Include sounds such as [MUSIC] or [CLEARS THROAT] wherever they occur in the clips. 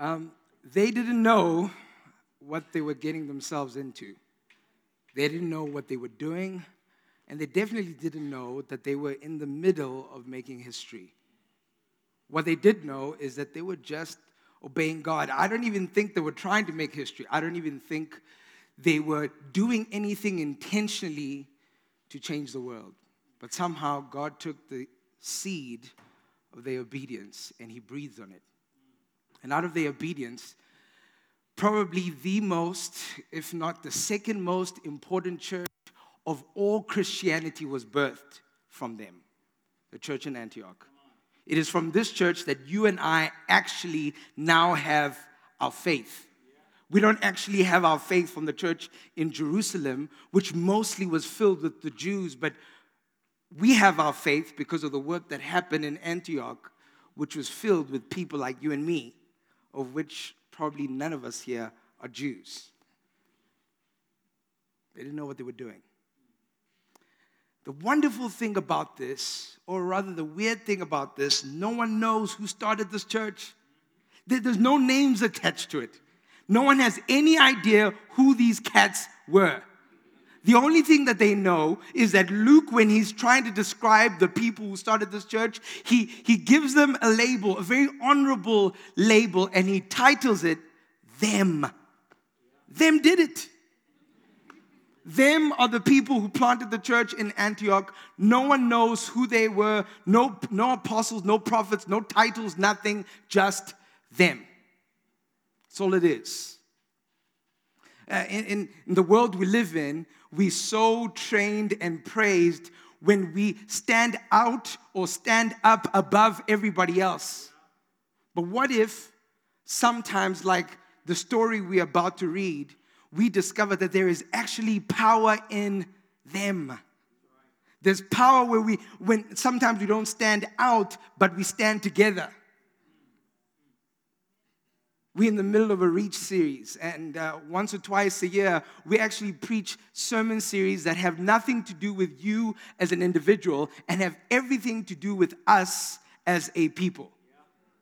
Um, they didn't know what they were getting themselves into. They didn't know what they were doing, and they definitely didn't know that they were in the middle of making history. What they did know is that they were just obeying God. I don't even think they were trying to make history. I don't even think they were doing anything intentionally to change the world. But somehow God took the seed of their obedience and He breathed on it. And out of their obedience, probably the most, if not the second most important church of all Christianity was birthed from them the church in Antioch. It is from this church that you and I actually now have our faith. We don't actually have our faith from the church in Jerusalem, which mostly was filled with the Jews, but we have our faith because of the work that happened in Antioch, which was filled with people like you and me, of which probably none of us here are Jews. They didn't know what they were doing. The wonderful thing about this, or rather the weird thing about this, no one knows who started this church. There's no names attached to it. No one has any idea who these cats were. The only thing that they know is that Luke, when he's trying to describe the people who started this church, he, he gives them a label, a very honorable label, and he titles it Them. Them did it. Them are the people who planted the church in Antioch. No one knows who they were. No, no apostles, no prophets, no titles, nothing. Just them. That's all it is. Uh, in, in, in the world we live in, we so trained and praised when we stand out or stand up above everybody else. But what if sometimes, like the story we're about to read, we discover that there is actually power in them. There's power where we, when sometimes we don't stand out, but we stand together. We're in the middle of a Reach series, and uh, once or twice a year, we actually preach sermon series that have nothing to do with you as an individual and have everything to do with us as a people.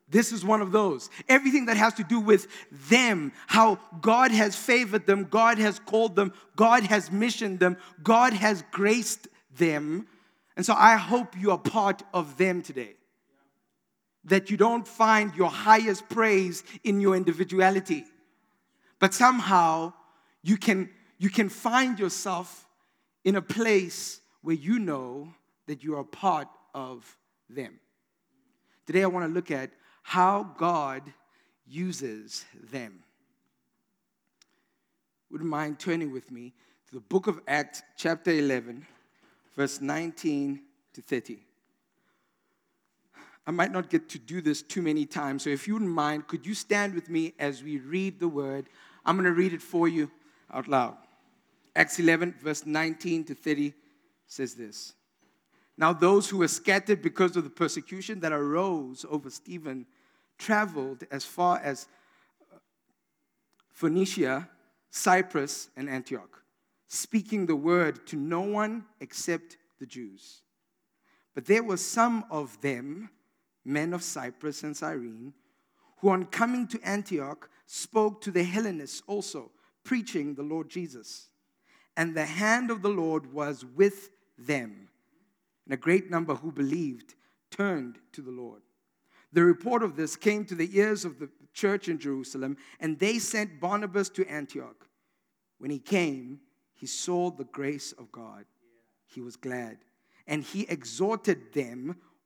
This is one of those. Everything that has to do with them, how God has favored them, God has called them, God has missioned them, God has graced them. And so I hope you are part of them today. That you don't find your highest praise in your individuality, but somehow you can, you can find yourself in a place where you know that you are part of them. Today I want to look at how God uses them. Would you mind turning with me to the book of Acts, chapter 11, verse 19 to 30? I might not get to do this too many times, so if you wouldn't mind, could you stand with me as we read the word? I'm going to read it for you out loud. Acts 11, verse 19 to 30 says this Now, those who were scattered because of the persecution that arose over Stephen traveled as far as Phoenicia, Cyprus, and Antioch, speaking the word to no one except the Jews. But there were some of them men of Cyprus and Cyrene, who on coming to Antioch spoke to the Hellenists also, preaching the Lord Jesus. And the hand of the Lord was with them. And a great number who believed turned to the Lord. The report of this came to the ears of the church in Jerusalem, and they sent Barnabas to Antioch. When he came, he saw the grace of God. He was glad, and he exhorted them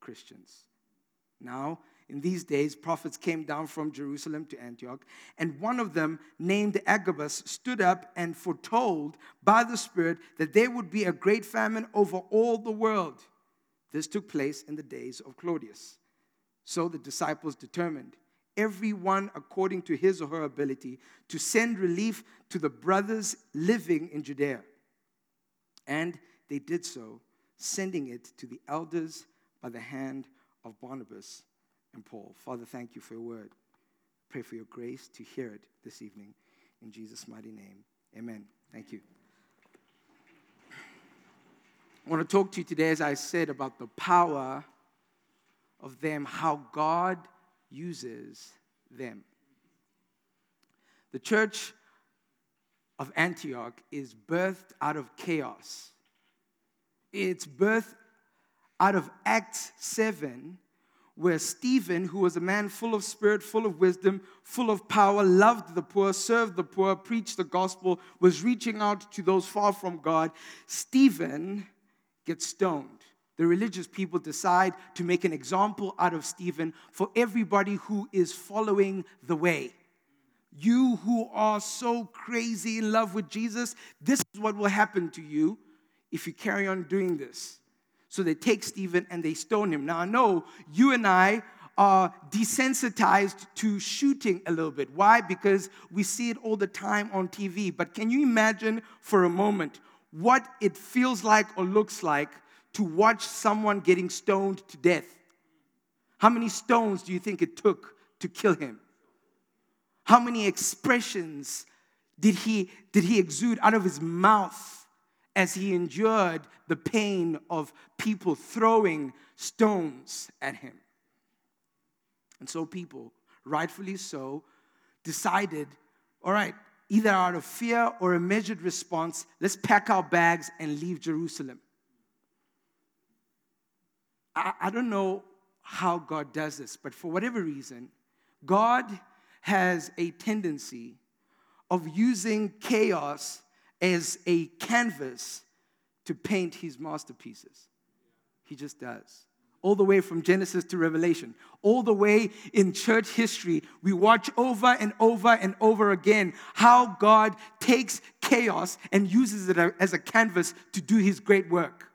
Christians. Now, in these days, prophets came down from Jerusalem to Antioch, and one of them, named Agabus, stood up and foretold by the Spirit that there would be a great famine over all the world. This took place in the days of Claudius. So the disciples determined everyone according to his or her ability, to send relief to the brothers living in Judea. And they did so, sending it to the elders by the hand of Barnabas and Paul. Father, thank you for your word. Pray for your grace to hear it this evening. In Jesus' mighty name, amen. Thank you. I want to talk to you today, as I said, about the power of them, how God uses them. The church of Antioch is birthed out of chaos. It's birthed out of Acts 7, where Stephen, who was a man full of spirit, full of wisdom, full of power, loved the poor, served the poor, preached the gospel, was reaching out to those far from God. Stephen gets stoned. The religious people decide to make an example out of Stephen for everybody who is following the way. You who are so crazy in love with Jesus, this is what will happen to you if you carry on doing this. So they take Stephen and they stone him. Now, I know you and I are desensitized to shooting a little bit. Why? Because we see it all the time on TV. But can you imagine for a moment what it feels like or looks like to watch someone getting stoned to death? How many stones do you think it took to kill him? How many expressions did he, did he exude out of his mouth? As he endured the pain of people throwing stones at him. And so, people, rightfully so, decided all right, either out of fear or a measured response, let's pack our bags and leave Jerusalem. I, I don't know how God does this, but for whatever reason, God has a tendency of using chaos as a canvas to paint his masterpieces. He just does. All the way from Genesis to Revelation, all the way in church history, we watch over and over and over again how God takes chaos and uses it as a canvas to do his great work.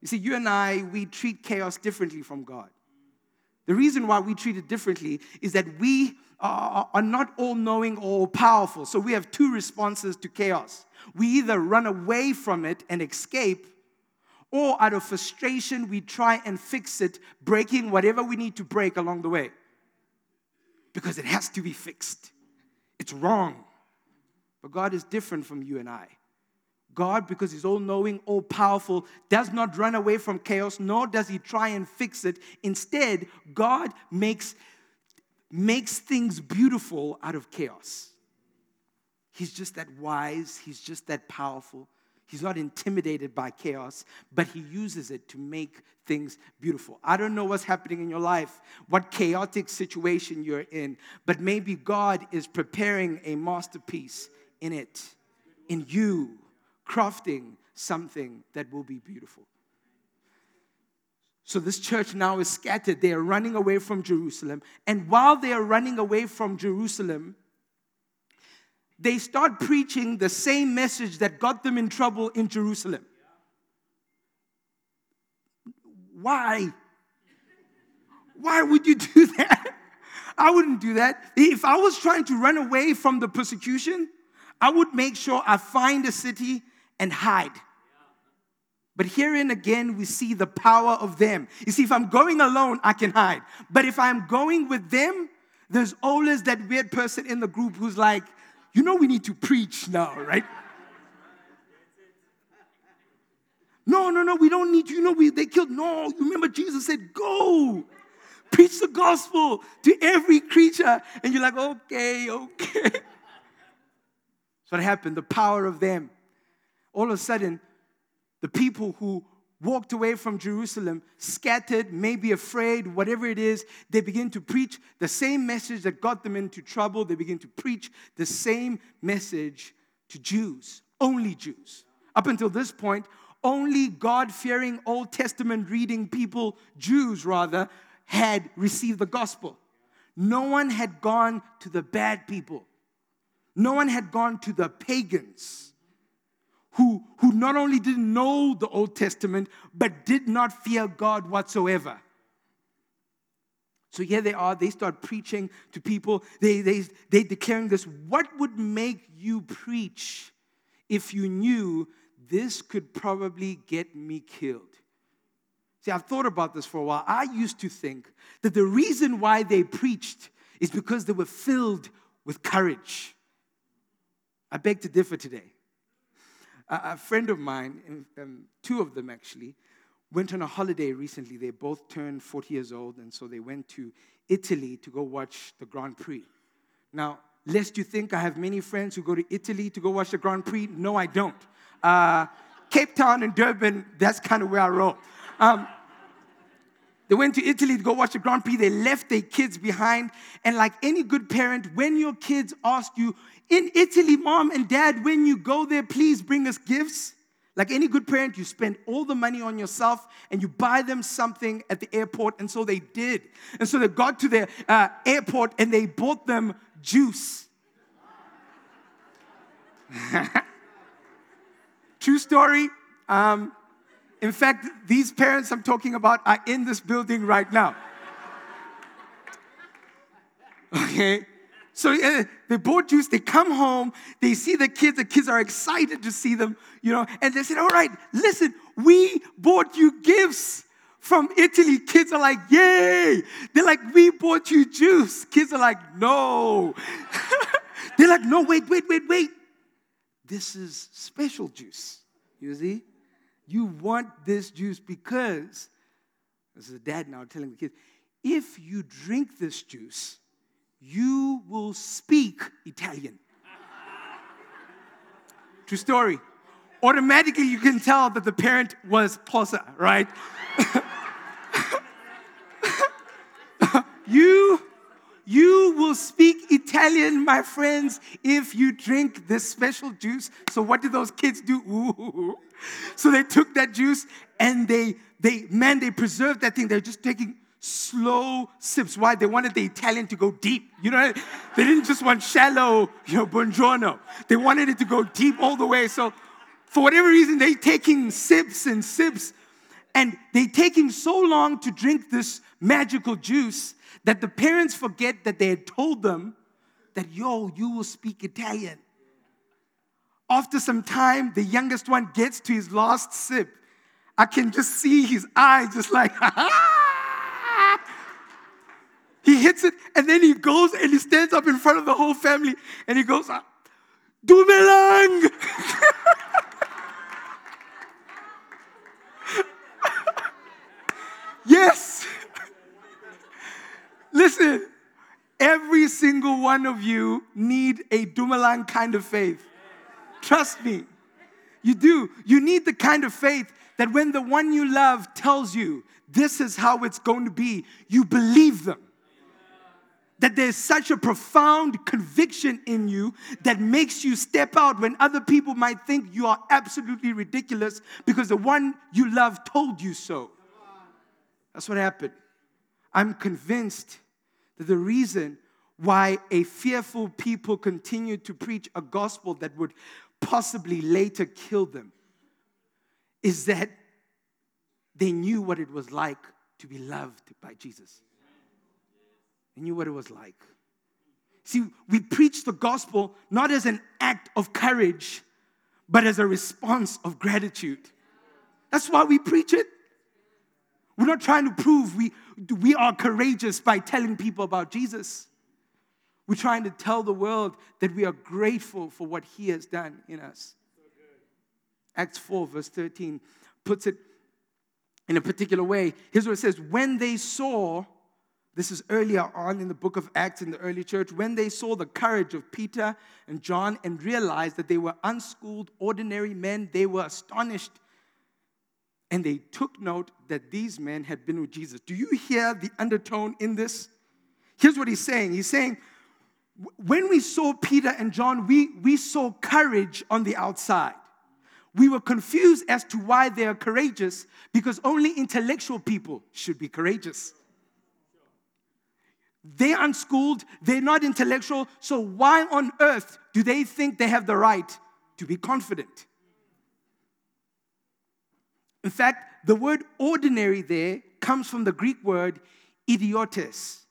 You see, you and I, we treat chaos differently from God. The reason why we treat it differently is that we are not all knowing or powerful. So we have two responses to chaos. We either run away from it and escape, or out of frustration, we try and fix it, breaking whatever we need to break along the way. Because it has to be fixed. It's wrong. But God is different from you and I. God, because He's all knowing, all powerful, does not run away from chaos, nor does He try and fix it. Instead, God makes, makes things beautiful out of chaos. He's just that wise, He's just that powerful. He's not intimidated by chaos, but he uses it to make things beautiful. I don't know what's happening in your life, what chaotic situation you're in, but maybe God is preparing a masterpiece in it, in you crafting something that will be beautiful. So this church now is scattered. They are running away from Jerusalem. And while they are running away from Jerusalem, they start preaching the same message that got them in trouble in Jerusalem. Why? Why would you do [LAUGHS] that? I wouldn't do that. If I was trying to run away from the persecution, I would make sure I find a city and hide. But herein again, we see the power of them. You see, if I'm going alone, I can hide. But if I'm going with them, there's always that weird person in the group who's like, you know, we need to preach now, right? No, no, no, we don't need to. You know, we, they killed. No, you remember Jesus said, go, preach the gospel to every creature. And you're like, okay, okay. [LAUGHS] So what happened, the power of them all of a sudden, the people who walked away from Jerusalem, scattered, maybe afraid, whatever it is, they begin to preach the same message that got them into trouble. They begin to preach the same message to Jews, only Jews. Up until this point, only God fearing, Old Testament reading people, Jews rather, had received the gospel. No one had gone to the bad people, no one had gone to the pagans who, who not only didn't know the Old Testament, but did not fear God whatsoever. So here they are, they start preaching to people. They, they, they declaring this. What would make you preach if you knew this could probably get me killed? See, I've thought about this for a while. I used to think that the reason why they preached is because they were filled with courage. I beg to differ today. A, friend of mine, um, two of them actually, went on a holiday recently. They both turned 40 years old, and so they went to Italy to go watch the Grand Prix. Now, lest you think I have many friends who go to Italy to go watch the Grand Prix, no, I don't. Uh, Cape Town and Durban, that's kind of where I roll. Um, they went to Italy to go watch the Grand Prix. They left their kids behind. And like any good parent, when your kids ask you, in Italy, mom and dad, when you go there, please bring us gifts. Like any good parent, you spend all the money on yourself and you buy them something at the airport. And so they did. And so they got to the uh, airport and they bought them juice. [LAUGHS] True story. Um, in fact, these parents I'm talking about are in this building right now. Okay? So uh, they bought juice, they come home, they see the kids, the kids are excited to see them, you know, and they said, All right, listen, we bought you gifts from Italy. Kids are like, Yay! They're like, We bought you juice. Kids are like, No. [LAUGHS] They're like, No, wait, wait, wait, wait. This is special juice. You see? You want this juice because, this is a dad now telling the kids, if you drink this juice, you will speak Italian. [LAUGHS] True story. Automatically, you can tell that the parent was Xhosa, right? [LAUGHS] you you will speak Italian, my friends, if you drink this special juice. So, what do those kids do? Ooh. [LAUGHS] So, they took that juice and they, they, man, they preserved that thing. They're just taking slow sips. Why? They wanted the Italian to go deep. You know, they didn't just want shallow, you know, buongiorno. They wanted it to go deep all the way. So, for whatever reason, they taking sips and sips, and they taking so long to drink this magical juice that the parents forget that they had told them that, yo, you will speak Italian. After some time, the youngest one gets to his last sip. I can just see his eyes just like, [LAUGHS] he hits it, and then he goes and he stands up in front of the whole family and he goes, ah, Dumelang! [LAUGHS] yes! Listen, every single one of you need a Dumelang kind of faith. Trust me. You do. You need the kind of faith that when the one you love tells you this is how it's going to be, you believe them. That there's such a profound conviction in you that makes you step out when other people might think you are absolutely ridiculous because the one you love told you so. That's what happened. I'm convinced that the reason why a fearful people continued to preach a gospel that would possibly later killed them is that they knew what it was like to be loved by Jesus. They knew what it was like. See, we preach the gospel not as an act of courage, but as a response of gratitude. That's why we preach it. We're not trying to prove we, we are courageous by telling people about Jesus. We're trying to tell the world that we are grateful for what He has done in us. Acts 4, verse 13, puts it in a particular way. Here's what it says When they saw, this is earlier on in the book of Acts in the early church, when they saw the courage of Peter and John and realized that they were unschooled, ordinary men, they were astonished and they took note that these men had been with Jesus. Do you hear the undertone in this? Here's what he's saying He's saying, when we saw Peter and John, we, we saw courage on the outside. We were confused as to why they are courageous because only intellectual people should be courageous. They're unschooled, they're not intellectual, so why on earth do they think they have the right to be confident? In fact, the word ordinary there comes from the Greek word idiotes.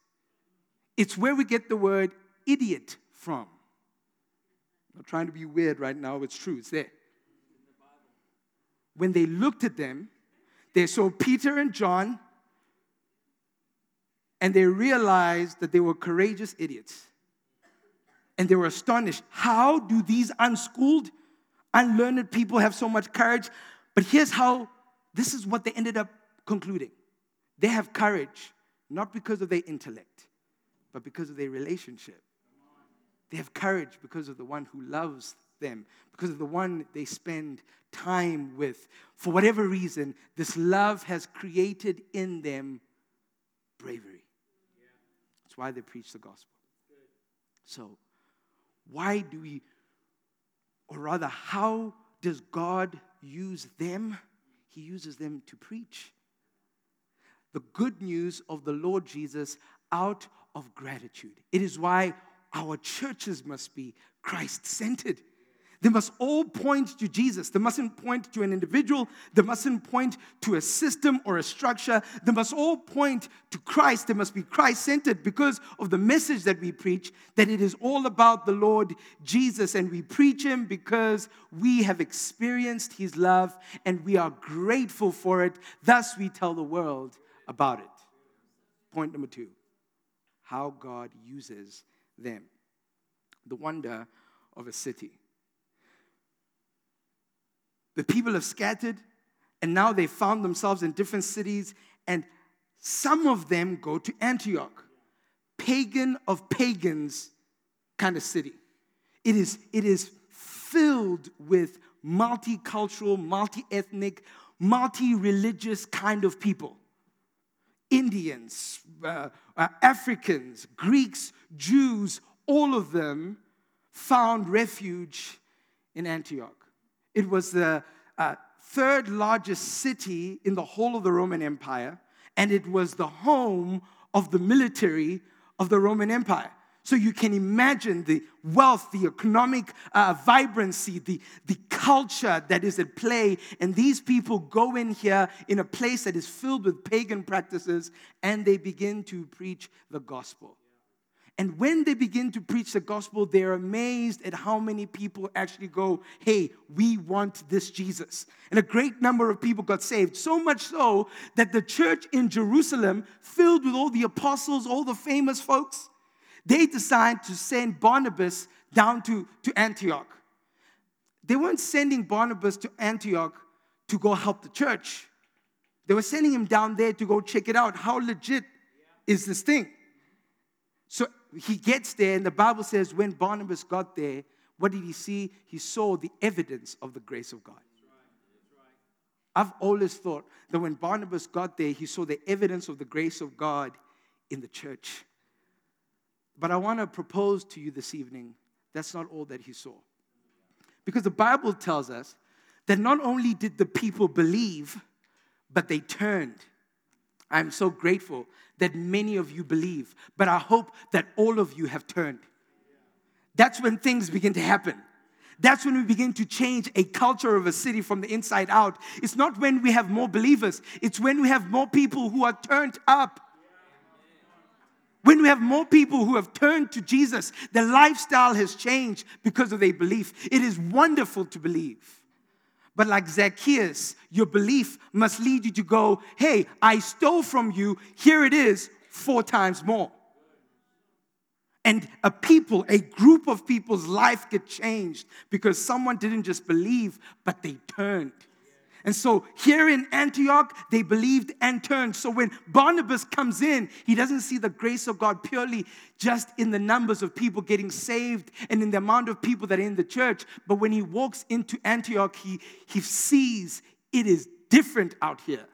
It's where we get the word idiot from. I'm not trying to be weird right now, it's true, it's there. When they looked at them, they saw Peter and John, and they realized that they were courageous idiots. And they were astonished. How do these unschooled, unlearned people have so much courage? But here's how this is what they ended up concluding they have courage not because of their intellect, but because of their relationship. They have courage because of the one who loves them, because of the one they spend time with. For whatever reason, this love has created in them bravery. That's why they preach the gospel. So, why do we, or rather, how does God use them? He uses them to preach the good news of the Lord Jesus out of gratitude. It is why our churches must be Christ centered. They must all point to Jesus. They mustn't point to an individual. They mustn't point to a system or a structure. They must all point to Christ. They must be Christ centered because of the message that we preach, that it is all about the Lord Jesus. And we preach Him because we have experienced His love and we are grateful for it. Thus, we tell the world about it. Point number two how God uses them. The wonder of a city. The people have scattered, and now they found themselves in different cities, and some of them go to Antioch, pagan of pagans kind of city. It is, it is filled with multicultural, multi ethnic, multi religious kind of people. Indians, uh, uh, Africans, Greeks, Jews, all of them found refuge in Antioch. It was the uh, third largest city in the whole of the Roman Empire, and it was the home of the military of the Roman Empire. So you can imagine the wealth, the economic uh, vibrancy, the, the culture that is at play. And these people go in here in a place that is filled with pagan practices and they begin to preach the gospel. And when they begin to preach the gospel, they're amazed at how many people actually go, Hey, we want this Jesus. And a great number of people got saved. So much so that the church in Jerusalem, filled with all the apostles, all the famous folks, they decided to send Barnabas down to, to Antioch. They weren't sending Barnabas to Antioch to go help the church. They were sending him down there to go check it out. How legit is this thing? So he gets there, and the Bible says when Barnabas got there, what did he see? He saw the evidence of the grace of God. I've always thought that when Barnabas got there, he saw the evidence of the grace of God in the church. But I want to propose to you this evening that's not all that he saw. Because the Bible tells us that not only did the people believe, but they turned. I'm so grateful that many of you believe, but I hope that all of you have turned. That's when things begin to happen. That's when we begin to change a culture of a city from the inside out. It's not when we have more believers, it's when we have more people who are turned up. When we have more people who have turned to Jesus, their lifestyle has changed because of their belief. It is wonderful to believe. But like Zacchaeus, your belief must lead you to go, hey, I stole from you, here it is, four times more. And a people, a group of people's life get changed because someone didn't just believe, but they turned. And so here in Antioch, they believed and turned. So when Barnabas comes in, he doesn't see the grace of God purely just in the numbers of people getting saved and in the amount of people that are in the church. But when he walks into Antioch, he, he sees it is different out here.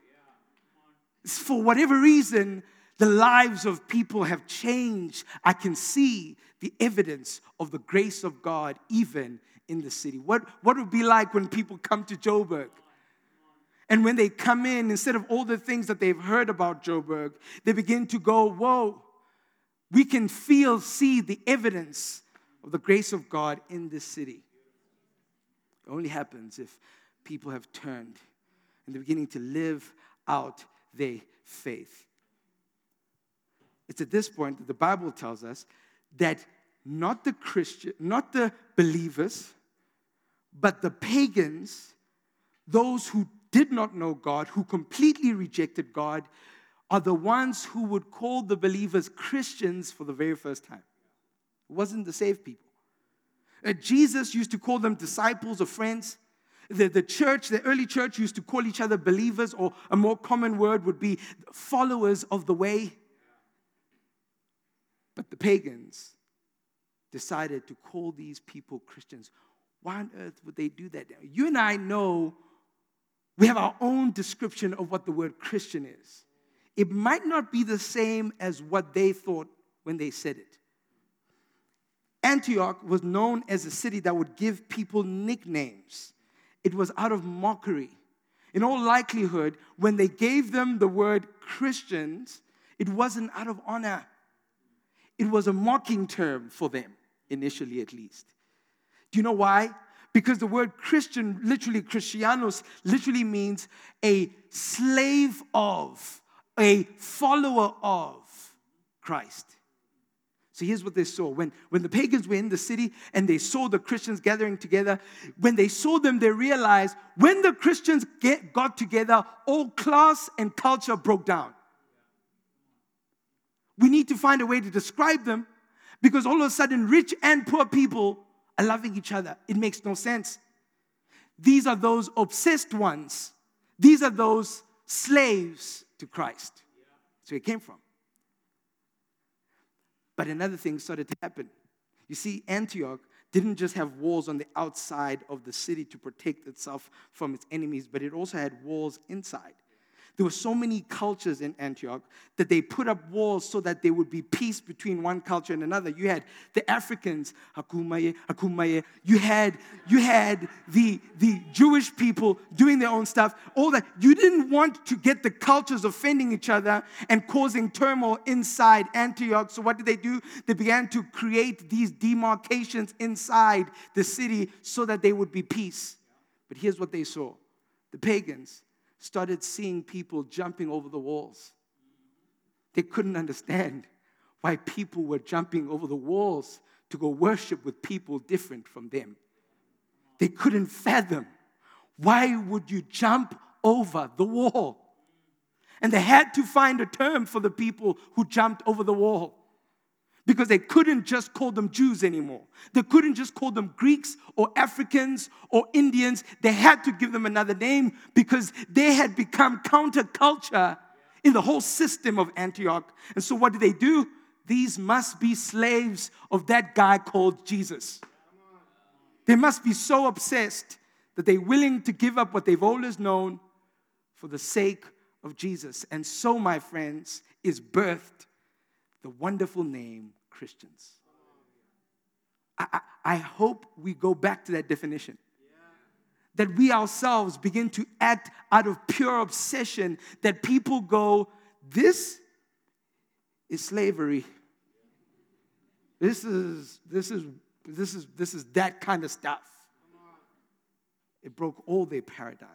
For whatever reason, the lives of people have changed. I can see the evidence of the grace of God even in the city. What, what would be like when people come to Joburg? And when they come in, instead of all the things that they've heard about Joburg, they begin to go, Whoa, we can feel, see the evidence of the grace of God in this city. It only happens if people have turned and they're beginning to live out their faith. it's at this point that the Bible tells us that not the Christian, not the believers, but the pagans, those who did not know God, who completely rejected God, are the ones who would call the believers Christians for the very first time. It wasn't the saved people. Uh, Jesus used to call them disciples or friends. The, the church, the early church used to call each other believers, or a more common word would be followers of the way. But the pagans decided to call these people Christians. Why on earth would they do that? You and I know we have our own description of what the word Christian is. It might not be the same as what they thought when they said it. Antioch was known as a city that would give people nicknames. It was out of mockery. In all likelihood, when they gave them the word Christians, it wasn't out of honor. It was a mocking term for them, initially at least. Do you know why? Because the word Christian, literally Christianos, literally means a slave of, a follower of Christ. So here's what they saw. When, when the pagans were in the city and they saw the Christians gathering together, when they saw them, they realized when the Christians get, got together, all class and culture broke down. We need to find a way to describe them because all of a sudden, rich and poor people are loving each other. It makes no sense. These are those obsessed ones, these are those slaves to Christ. Where it came from. But another thing started to happen. You see, Antioch didn't just have walls on the outside of the city to protect itself from its enemies, but it also had walls inside. There were so many cultures in Antioch that they put up walls so that there would be peace between one culture and another. You had the Africans, Hakumaye, Hakumaye. You had, you had the, the Jewish people doing their own stuff. All that. You didn't want to get the cultures offending each other and causing turmoil inside Antioch. So what did they do? They began to create these demarcations inside the city so that there would be peace. But here's what they saw the pagans started seeing people jumping over the walls. They couldn't understand why people were jumping over the walls to go worship with people different from them. They couldn't fathom why would you jump over the wall? And they had to find a term for the people who jumped over the wall because they couldn't just call them Jews anymore. They couldn't just call them Greeks or Africans or Indians. They had to give them another name because they had become counterculture in the whole system of Antioch. And so, what did they do? These must be slaves of that guy called Jesus. They must be so obsessed that they're willing to give up what they've always known for the sake of Jesus. And so, my friends, is birthed the wonderful name Christians. I, I, I hope we go back to that definition. That we ourselves begin to act out of pure obsession, that people go, This is slavery. This is, this is, this is, this is that kind of stuff. It broke all their paradigms.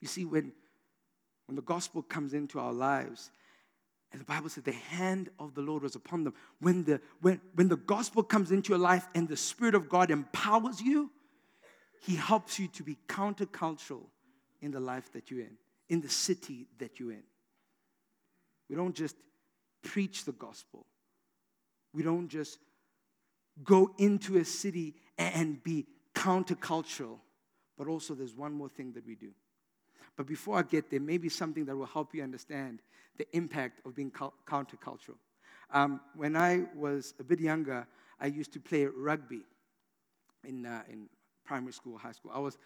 You see, when, when the gospel comes into our lives, and the Bible said the hand of the Lord was upon them. When the, when, when the gospel comes into your life and the Spirit of God empowers you, He helps you to be countercultural in the life that you're in, in the city that you're in. We don't just preach the gospel, we don't just go into a city and be countercultural, but also there's one more thing that we do. But before I get there, maybe something that will help you understand the impact of being countercultural. Um, when I was a bit younger, I used to play rugby in, uh, in primary school, high school. I was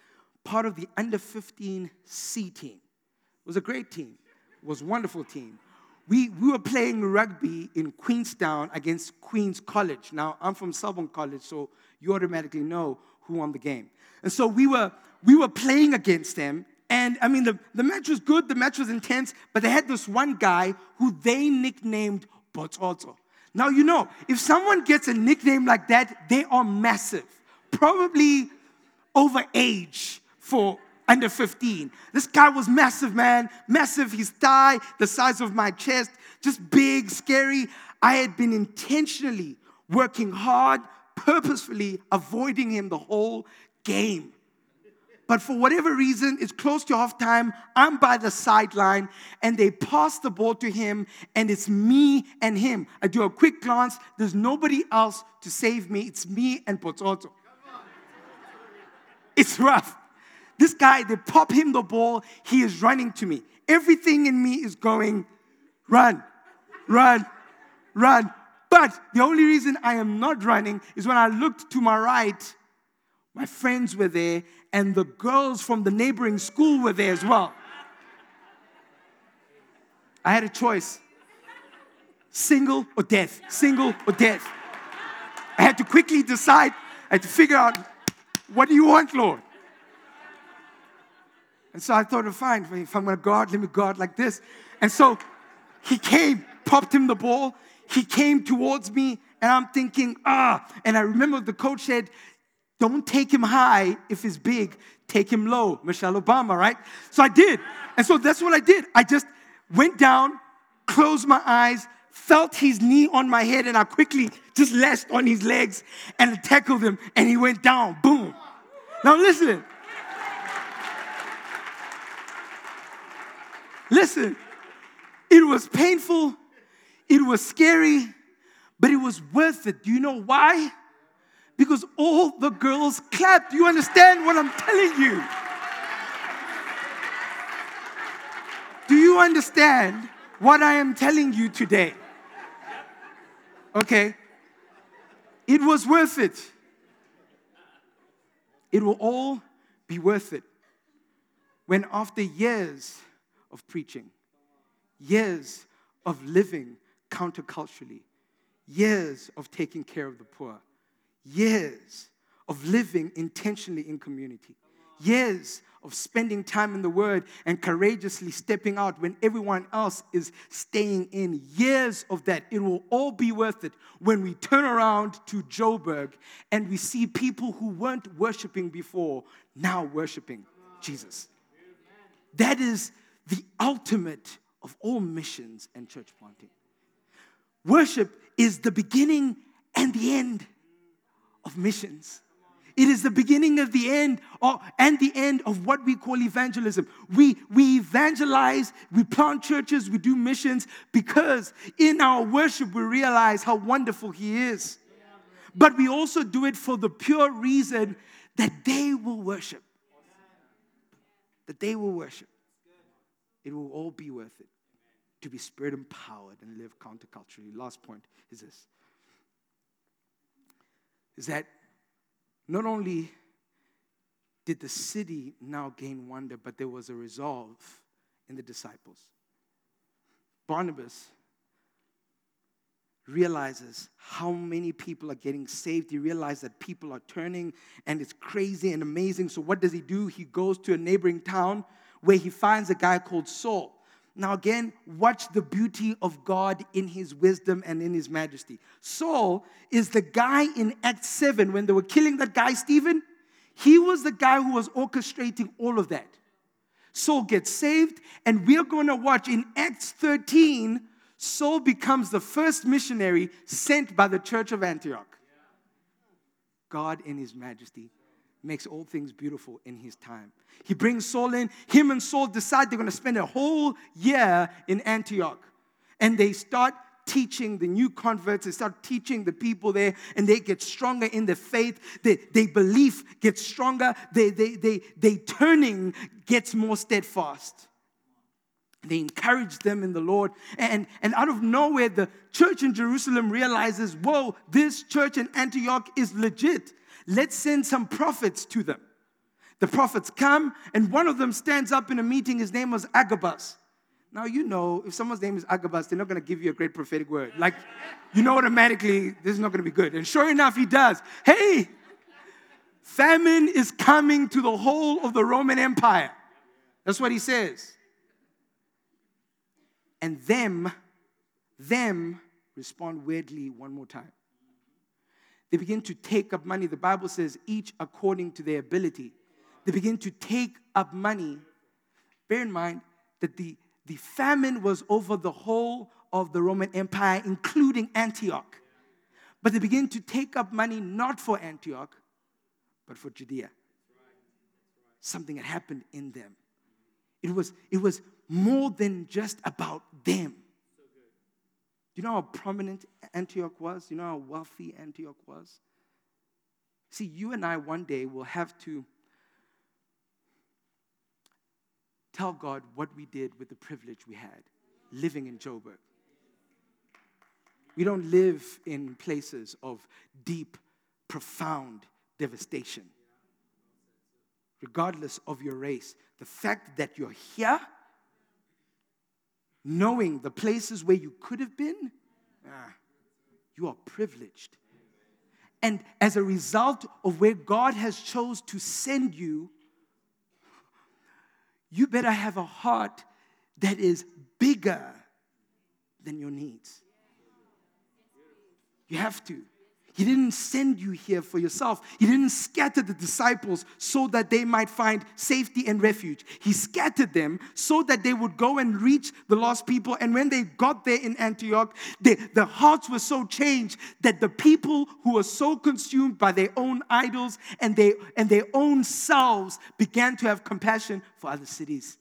part of the under 15 C team. It was a great team. It was a wonderful team. We, we were playing rugby in Queenstown against Queen's College. Now, I'm from Selborne College, so you automatically know who won the game. And so we were, we were playing against them, and I mean, the, the match was good, the match was intense, but they had this one guy who they nicknamed Bototo. Now, you know, if someone gets a nickname like that, they are massive, probably over age for under 15. This guy was massive, man. Massive. His thigh, the size of my chest, just big, scary. I had been intentionally working hard, purposefully avoiding him the whole game. But for whatever reason, it's close to halftime. I'm by the sideline, and they pass the ball to him, and it's me and him. I do a quick glance. There's nobody else to save me. It's me and Pototo. It's rough. This guy, they pop him the ball. He is running to me. Everything in me is going, run, run, run. But the only reason I am not running is when I looked to my right, my friends were there, and the girls from the neighboring school were there as well. I had a choice single or death, single or death. I had to quickly decide, I had to figure out what do you want, Lord? And so I thought, fine, if I'm to guard, let me guard like this. And so he came, popped him the ball. He came towards me, and I'm thinking, ah. And I remember the coach said, don't take him high if he's big, take him low. Michelle Obama, right? So I did. And so that's what I did. I just went down, closed my eyes, felt his knee on my head, and I quickly just lashed on his legs and tackled him, and he went down. Boom. Now listen. Listen. It was painful, it was scary, but it was worth it. Do you know why? Because all the girls clapped. You understand what I'm telling you? Do you understand what I am telling you today? Okay. It was worth it. It will all be worth it when, after years of preaching, years of living counterculturally, years of taking care of the poor, years of living intentionally in community, years of spending time in the Word and courageously stepping out when everyone else is staying in. Years of that. It will all be worth it when we turn around to Joburg and we see people who weren't worshiping before now worshiping Jesus. That is the ultimate of all missions and church planting. Worship is the beginning and the end of missions. It is the beginning of the end or, and the end of what we call evangelism. We, we evangelize, we plant churches, we do missions because in our worship we realize how wonderful He is. But we also do it for the pure reason that they will worship. That they will worship. It will all be worth it to be spirit empowered and live counterculturally. Last point is this is that not only did the city now gain wonder, but there was a resolve in the disciples. Barnabas realizes how many people are getting saved. He realizes that people are turning and it's crazy and amazing. So, what does he do? He goes to a neighboring town where he finds a guy called Saul. Now, again, watch the beauty of God in his wisdom and in his majesty. Saul is the guy in Acts 7 when they were killing that guy, Stephen. He was the guy who was orchestrating all of that. Saul gets saved, and we're going to watch in Acts 13, Saul becomes the first missionary sent by the church of Antioch. God in his majesty makes all things beautiful in his time. He brings Saul in. Him and Saul decide they're going to spend a whole year in Antioch. And they start teaching the new converts, they start teaching the people there, and they get stronger in their faith. They, their belief gets stronger. They, they, they, they turning gets more steadfast. They encourage them in the Lord. And, and out of nowhere, the church in Jerusalem realizes, whoa, this church in Antioch is legit. Let's send some prophets to them. The prophets come, and one of them stands up in a meeting. His name was Agabus. Now, you know, if someone's name is Agabus, they're not going to give you a great prophetic word. Like, you know automatically this is not going to be good. And sure enough, he does. Hey, famine is coming to the whole of the Roman Empire. That's what he says. And them, them respond weirdly one more time. They begin to take up money. The Bible says, each according to their ability. they begin to take up money. Bear in mind that the, the famine was over the whole of the Roman Empire, including Antioch. But they begin to take up money not for Antioch, but for Judea. Something had happened in them. It was, it was more than just about them. Do you know how prominent Antioch was? Do you know how wealthy Antioch was? See, you and I one day will have to tell God what we did with the privilege we had living in Joburg. We don't live in places of deep, profound devastation. Regardless of your race, the fact that you're here, knowing the places where you could have been, ah, you are privileged. And as a result of where God has chose to send you, you better have a heart that is bigger than your needs. You have to. He didn't send you here for yourself. He didn't scatter the disciples so that they might find safety and refuge. He scattered them so that they would go and reach the lost people. And when they got there in Antioch, they, their hearts were so changed that the people who were so consumed by their own idols and, they, and their own selves began to have compassion for other cities.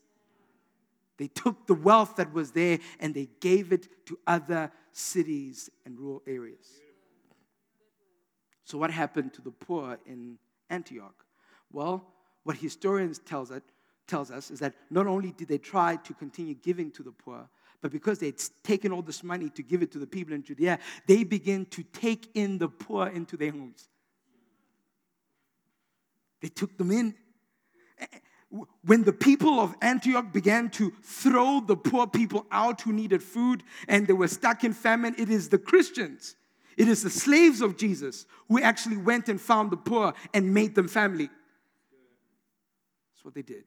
They took the wealth that was there and they gave it to other cities and rural areas. So, what happened to the poor in Antioch? Well, what historians tells us, tells us is that not only did they try to continue giving to the poor, but because they'd taken all this money to give it to the people in Judea, they began to take in the poor into their homes. They took them in. When the people of Antioch began to throw the poor people out who needed food and they were stuck in famine, it is the Christians it is the slaves of Jesus who actually went and found the poor and made them family. That's what they did.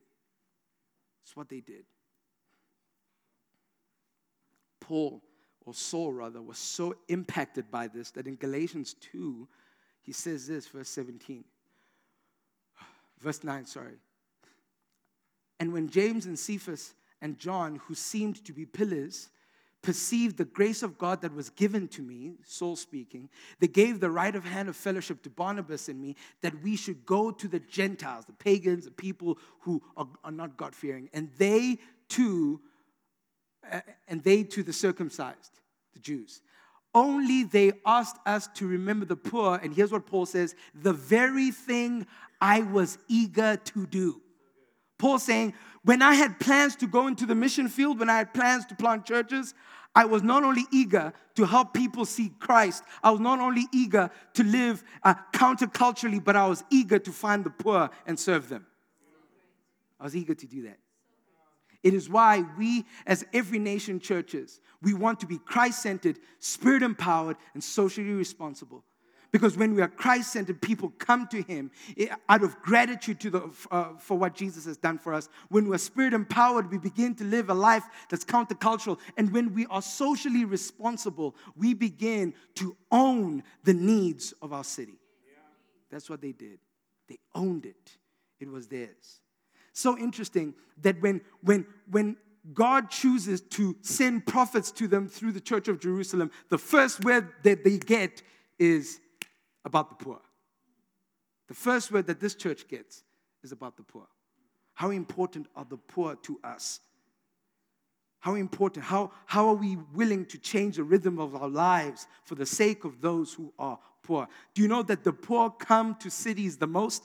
That's what they did. Paul, or Saul rather, was so impacted by this that in Galatians 2, he says this, verse 17. Verse 9, sorry. And when James and Cephas and John, who seemed to be pillars, perceived the grace of God that was given to me, Saul speaking, they gave the right of hand of fellowship to Barnabas and me that we should go to the Gentiles, the pagans, the people who are, are not God fearing, and they too, uh, and they to the circumcised, the Jews. Only they asked us to remember the poor, and here's what Paul says the very thing I was eager to do. Paul saying, when I had plans to go into the mission field, when I had plans to plant churches, I was not only eager to help people see Christ, I was not only eager to live uh, counterculturally, but I was eager to find the poor and serve them. I was eager to do that. It is why we, as every nation churches, we want to be Christ centered, spirit empowered, and socially responsible. Because when we are Christ centered, people come to Him eh, out of gratitude to the, uh, for what Jesus has done for us. When we're spirit empowered, we begin to live a life that's countercultural. And when we are socially responsible, we begin to own the needs of our city. That's what they did. They owned it, it was theirs. So interesting that when, when, when God chooses to send prophets to them through the church of Jerusalem, the first word that they get is about the poor. The first word that this church gets is about the poor. How important are the poor to us? How important, how, how are we willing to change the rhythm of our lives for the sake of those who are poor? Do you know that the poor come to cities the most?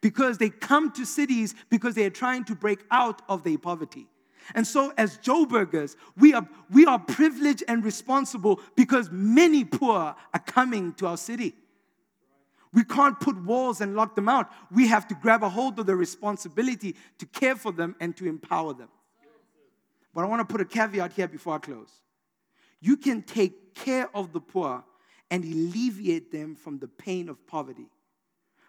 Because they come to cities because they are trying to break out of their poverty. And so, as Joburgers, we are, we are privileged and responsible because many poor are coming to our city. We can't put walls and lock them out. We have to grab a hold of the responsibility to care for them and to empower them. But I want to put a caveat here before I close. You can take care of the poor and alleviate them from the pain of poverty.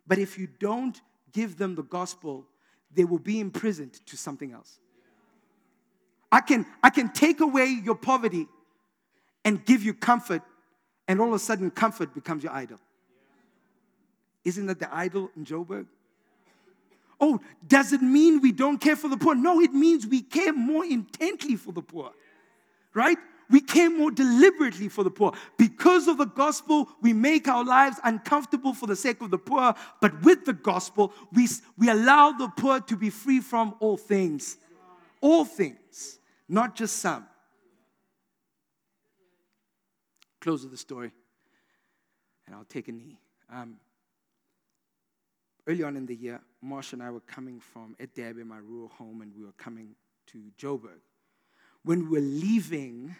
But if you don't give them the gospel, they will be imprisoned to something else. I can, I can take away your poverty and give you comfort, and all of a sudden, comfort becomes your idol. Isn't that the idol in Joburg? oh, does it mean we don't care for the poor? No, it means we care more intently for the poor, right? We care more deliberately for the poor. Because of the gospel, we make our lives uncomfortable for the sake of the poor. But with the gospel, we, we allow the poor to be free from all things. All things, not just some. Close of the story, and I'll take a knee. Um, early on in the year, Marsh and I were coming from Edebe, my rural home, and we were coming to Joburg. When we were leaving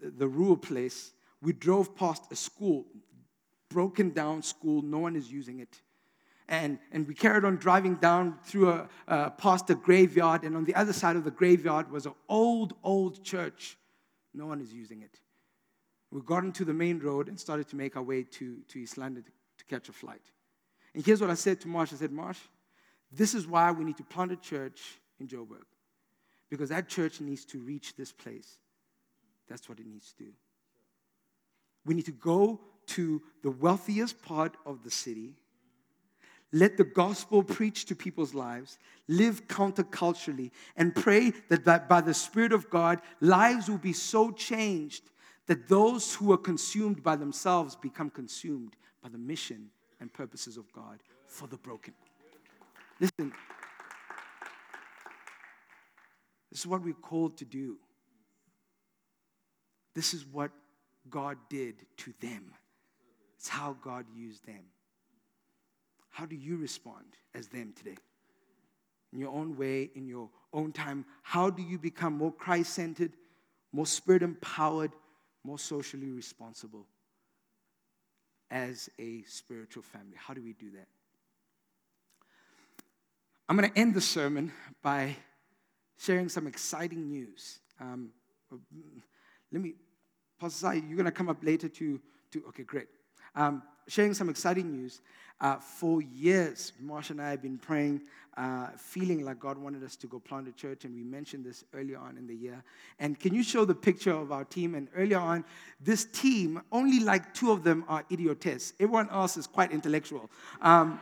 the, the rural place, we drove past a school, broken down school, no one is using it. And, and we carried on driving down through a, uh, past a graveyard, and on the other side of the graveyard was an old, old church. No one is using it. We got into the main road and started to make our way to, to East London to, to catch a flight. And here's what I said to Marsh I said, Marsh, this is why we need to plant a church in Joburg. Because that church needs to reach this place. That's what it needs to do. We need to go to the wealthiest part of the city, let the gospel preach to people's lives, live counterculturally, and pray that by the Spirit of God, lives will be so changed that those who are consumed by themselves become consumed by the mission and purposes of God for the broken. Listen, this is what we're called to do. This is what God did to them. It's how God used them. How do you respond as them today? In your own way, in your own time, how do you become more Christ centered, more spirit empowered, more socially responsible? As a spiritual family. How do we do that? I'm going to end the sermon by sharing some exciting news. Um, let me, Pastor you're going to come up later to, to okay, great. Um, sharing some exciting news. Uh, for years, Marsha and I have been praying, uh, feeling like God wanted us to go plant a church, and we mentioned this earlier on in the year. And can you show the picture of our team? And earlier on, this team, only like two of them are idiotes. Everyone else is quite intellectual. Um,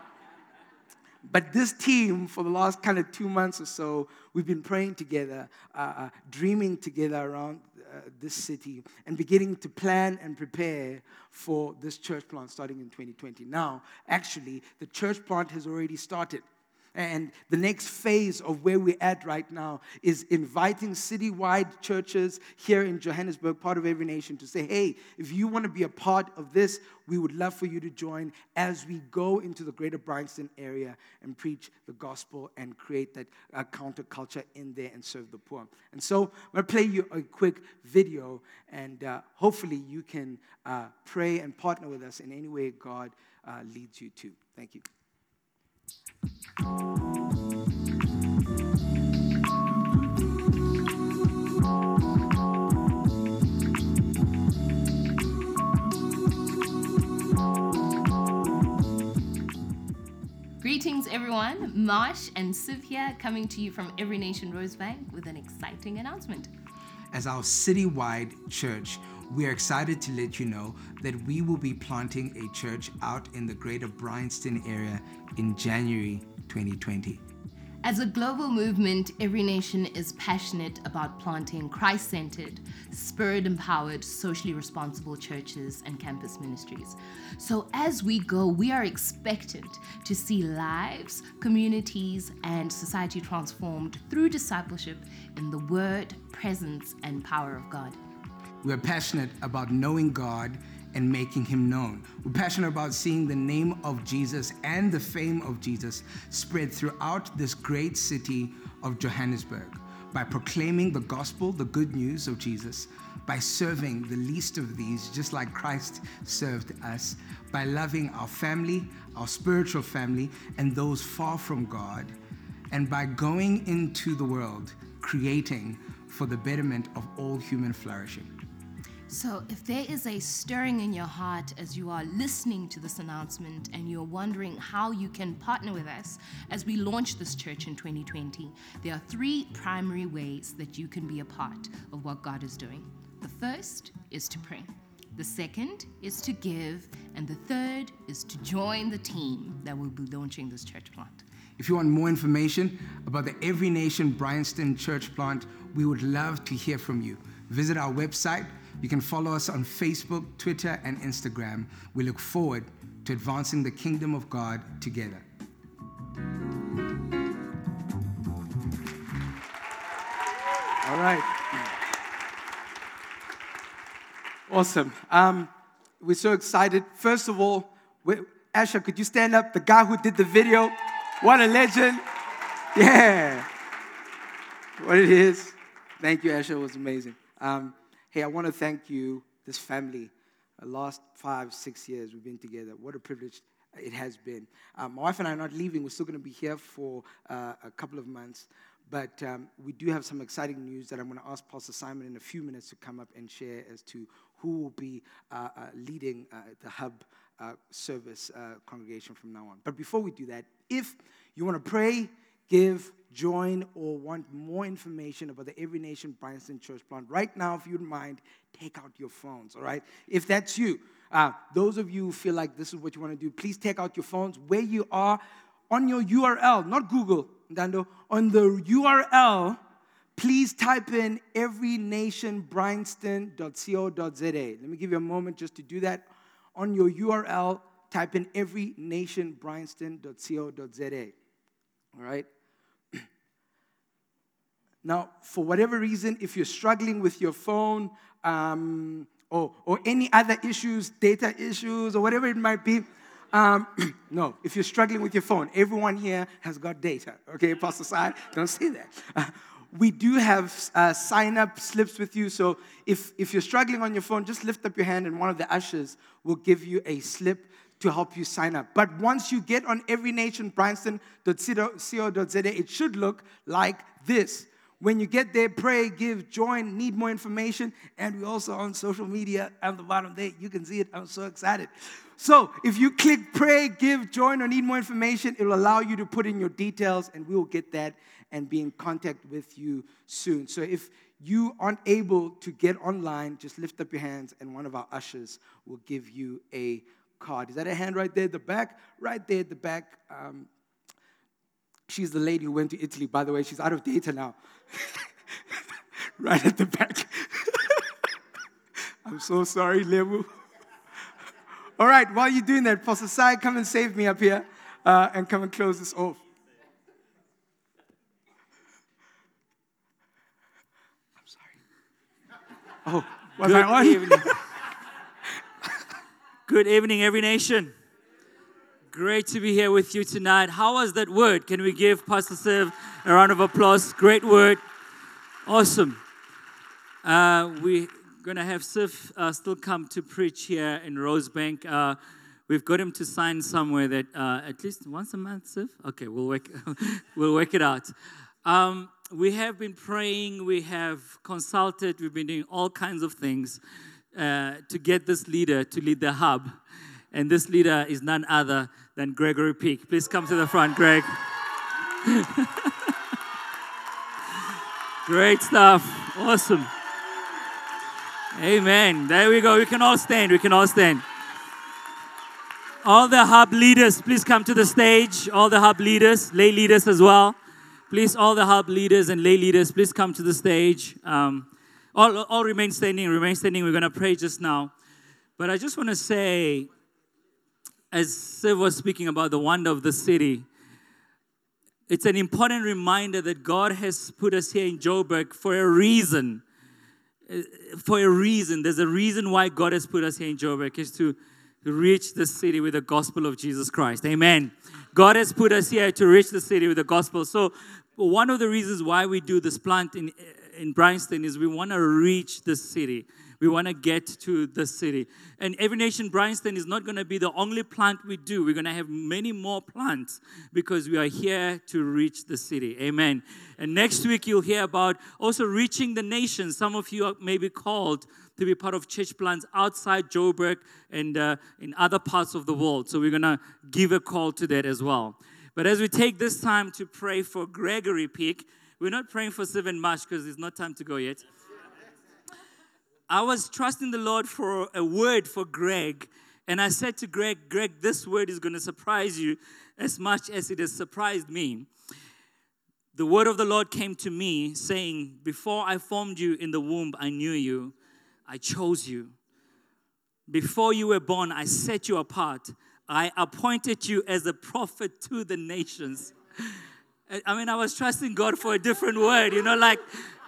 but this team, for the last kind of two months or so, we've been praying together, uh, uh dreaming together around Uh, this city and beginning to plan and prepare for this church plant starting in 2020. Now, actually, the church plant has already started. And the next phase of where we're at right now is inviting citywide churches here in Johannesburg, part of every nation, to say, hey, if you want to be a part of this, we would love for you to join as we go into the greater Bryanston area and preach the gospel and create that uh, counterculture in there and serve the poor. And so I'm going to play you a quick video, and uh, hopefully you can uh, pray and partner with us in any way God uh, leads you to. Thank you. Greetings, everyone. Marsh and here, coming to you from Every Nation Rosebank with an exciting announcement. As our citywide church, we are excited to let you know that we will be planting a church out in the greater Bryanston area in January 2020. As a global movement, Every Nation is passionate about planting Christ centered, spirit empowered, socially responsible churches and campus ministries. So, as we go, we are expectant to see lives, communities, and society transformed through discipleship in the word, presence, and power of God. We're passionate about knowing God and making him known. We're passionate about seeing the name of Jesus and the fame of Jesus spread throughout this great city of Johannesburg by proclaiming the gospel, the good news of Jesus, by serving the least of these, just like Christ served us, by loving our family, our spiritual family, and those far from God, and by going into the world, creating for the betterment of all human flourishing. So, if there is a stirring in your heart as you are listening to this announcement and you're wondering how you can partner with us as we launch this church in 2020, there are three primary ways that you can be a part of what God is doing. The first is to pray, the second is to give, and the third is to join the team that will be launching this church plant. If you want more information about the Every Nation Bryanston Church plant, we would love to hear from you. Visit our website. You can follow us on Facebook, Twitter, and Instagram. We look forward to advancing the kingdom of God together. All right. Awesome. Um, we're so excited. First of all, Asher, could you stand up? The guy who did the video. What a legend. Yeah. What it is. Thank you, Asher. It was amazing. Um, hey, I want to thank you, this family. The last five, six years we've been together. What a privilege it has been. Um, my wife and I are not leaving. We're still going to be here for uh, a couple of months. But um, we do have some exciting news that I'm going to ask Pastor Simon in a few minutes to come up and share as to who will be uh, uh, leading uh, the hub uh, service congregation from now on. But before we do that, if you want to pray, give, join, or want more information about the Every Nation Bryanston Church plant, right now, if you would mind, take out your phones, all right? If that's you, uh, those of you who feel like this is what you want to do, please take out your phones where you are on your URL, not Google, Dando, on the URL please type in everynationbryanston.co.za. Let me give you a moment just to do that. On your URL, type in everynationbryanston.co.za. All right? Now, for whatever reason, if you're struggling with your phone um, or, or any other issues, data issues, or whatever it might be, um, [CLEARS THROAT] no, if you're struggling with your phone, everyone here has got data. Okay, Pastor Sai, don't say that. [LAUGHS] We do have uh, sign up slips with you. So if, if you're struggling on your phone, just lift up your hand and one of the ushers will give you a slip to help you sign up. But once you get on everynationbryanston.co.za, it should look like this. When you get there, pray, give, join, need more information. And we're also on social media at the bottom there. You can see it. I'm so excited. So if you click pray, give, join, or need more information, it will allow you to put in your details and we will get that and be in contact with you soon. So if you aren't able to get online, just lift up your hands and one of our ushers will give you a card. Is that a hand right there at the back? Right there at the back. Um, she's the lady who went to Italy, by the way. She's out of data now. [LAUGHS] right at the back. [LAUGHS] I'm so sorry, Lebu. [LAUGHS] All right, while you're doing that, Pastor Sai, come and save me up here uh, and come and close this off. I'm sorry. Oh, was Good I on? Evening. Good evening, every nation. Great to be here with you tonight. How was that word? Can we give Pastor Siv a round of applause? Great word. Awesome. Uh, we're going to have Siv uh, still come to preach here in Rosebank. Uh, we've got him to sign somewhere that uh, at least once a month, Siv? Okay, we'll work, [LAUGHS] we'll work it out. Um, we have been praying, we have consulted, we've been doing all kinds of things uh, to get this leader to lead the hub. And this leader is none other than Gregory Peak. Please come to the front, Greg. Great stuff. Awesome. Amen. There we go. We can all stand. We can all stand. All the hub leaders, please come to the stage. All the hub leaders, lay leaders as well. Please, all the hub leaders and lay leaders, please come to the stage. Um, all, all remain standing, remain standing. We're going to pray just now. But I just want to say, as Siv was speaking about the wonder of the city, it's an important reminder that God has put us here in Joburg for a reason. Uh, for a reason. There's a reason why God has put us here in Joburg is to reach the city with the gospel of Jesus Christ. Amen. God has put us here to reach the city with the gospel. So one of the reasons why we do this plant in, in Bryanston is we want to reach the city. We want to get to the city. And Every Nation Bryanston is not going to be the only plant we do. We're going to have many more plants because we are here to reach the city. Amen. And next week, you'll hear about also reaching the nations. Some of you may be called to be part of church plants outside Joburg and uh, in other parts of the world. So we're going to give a call to that as well. But as we take this time to pray for Gregory Peak, we're not praying for Seven Marsh because it's not time to go yet. I was trusting the Lord for a word for Greg And I said to Greg, Greg, this word is going to surprise you as much as it has surprised me. The word of the Lord came to me saying, Before I formed you in the womb, I knew you, I chose you. Before you were born, I set you apart. I appointed you as a prophet to the nations. I mean, I was trusting God for a different word, you know, like,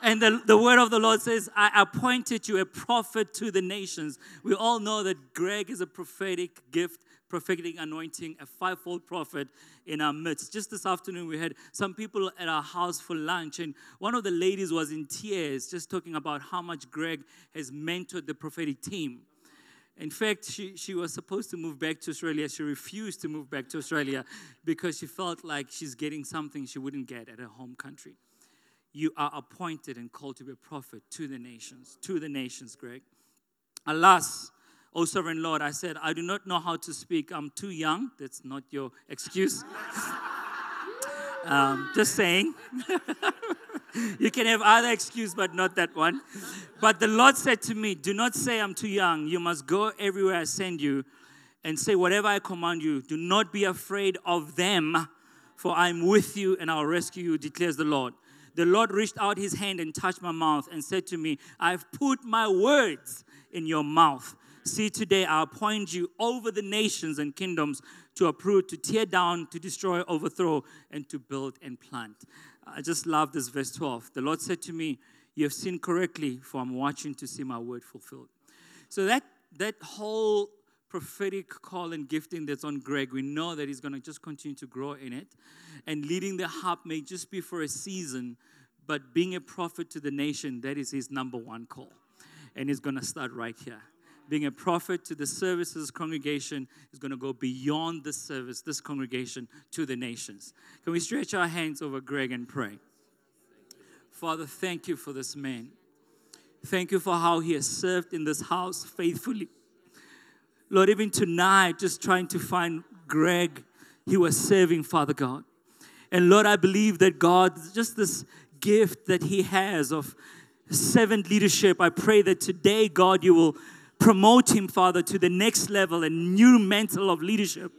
and the, the word of the Lord says, I appointed you a prophet to the nations. We all know that Greg is a prophetic gift, prophetic anointing, a fivefold prophet in our midst. Just this afternoon, we had some people at our house for lunch, and one of the ladies was in tears, just talking about how much Greg has mentored the prophetic team. In fact, she, she was supposed to move back to Australia. She refused to move back to Australia because she felt like she's getting something she wouldn't get at her home country. You are appointed and called to be a prophet to the nations, to the nations, Greg. Alas, O sovereign Lord, I said, I do not know how to speak. I'm too young. That's not your excuse. [LAUGHS] um, just saying. [LAUGHS] you can have other excuse, but not that one. But the Lord said to me, Do not say I'm too young. You must go everywhere I send you and say whatever I command you. Do not be afraid of them, for I'm with you and I'll rescue you, declares the Lord. The Lord reached out his hand and touched my mouth and said to me, I've put my words in your mouth. See, today I appoint you over the nations and kingdoms to uproot, to tear down, to destroy, overthrow, and to build and plant. I just love this verse 12. The Lord said to me, You have seen correctly, for I'm watching to see my word fulfilled. So that that whole prophetic call and gifting that's on Greg, we know that he's going to just continue to grow in it. And leading the hub may just be for a season, but being a prophet to the nation, that is his number one call. And he's going to start right here being a prophet to the services congregation is going to go beyond the service, this congregation, to the nations. Can we stretch our hands over Greg and pray? Father, thank you for this man. Thank you for how he has served in this house faithfully. Lord, even tonight, just trying to find Greg, he was serving, Father God. And Lord, I believe that God, just this gift that he has of servant leadership, I pray that today, God, you will promote him, Father, to the next level, and new mantle of leadership.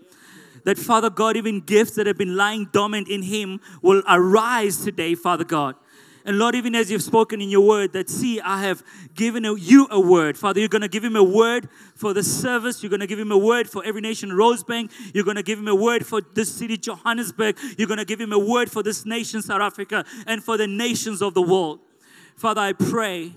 That, Father God, even gifts that have been lying dormant in him will arise today, Father God. And Lord, even as you've spoken in your word, that see, I have given you a word. Father, you're going to give him a word for the service. You're going to give him a word for every nation, Rosebank. You're going to give him a word for this city, Johannesburg. You're going to give him a word for this nation, South Africa, and for the nations of the world. Father, I pray,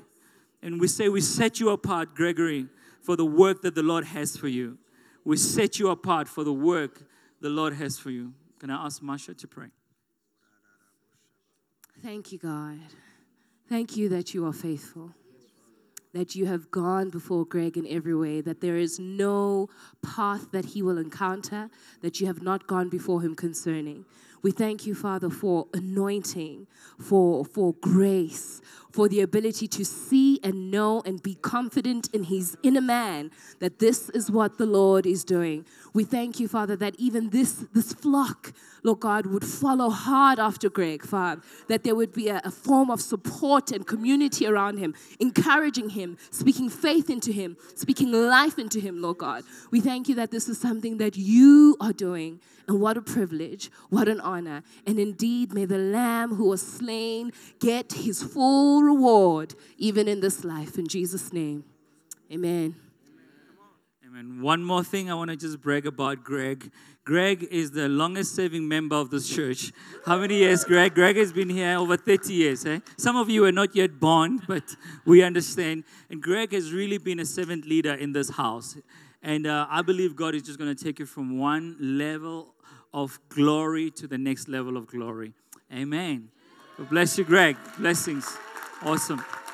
and we say we set you apart, Gregory, for the work that the Lord has for you. We set you apart for the work the Lord has for you. Can I ask Masha to pray? Thank you, God. Thank you that you are faithful, that you have gone before Greg in every way, that there is no path that he will encounter that you have not gone before him concerning. We thank you, Father, for anointing, for, for grace, for the ability to see and know and be confident in his inner man that this is what the Lord is doing. We thank you, Father, that even this, this flock, Lord God, would follow hard after Greg, Father, that there would be a, a form of support and community around him, encouraging him, speaking faith into him, speaking life into him, Lord God. We thank you that this is something that you are doing. And what a privilege, what an honor. And indeed, may the Lamb who was slain get his full reward even in this life. In Jesus' name, amen. Amen. One more thing I want to just brag about Greg. Greg is the longest serving member of this church. How many years, Greg? Greg has been here over 30 years. Eh? Some of you are not yet born, but we understand. And Greg has really been a servant leader in this house. And uh, I believe God is just going to take you from one level of glory to the next level of glory. Amen. bless you, Greg. Blessings. Awesome.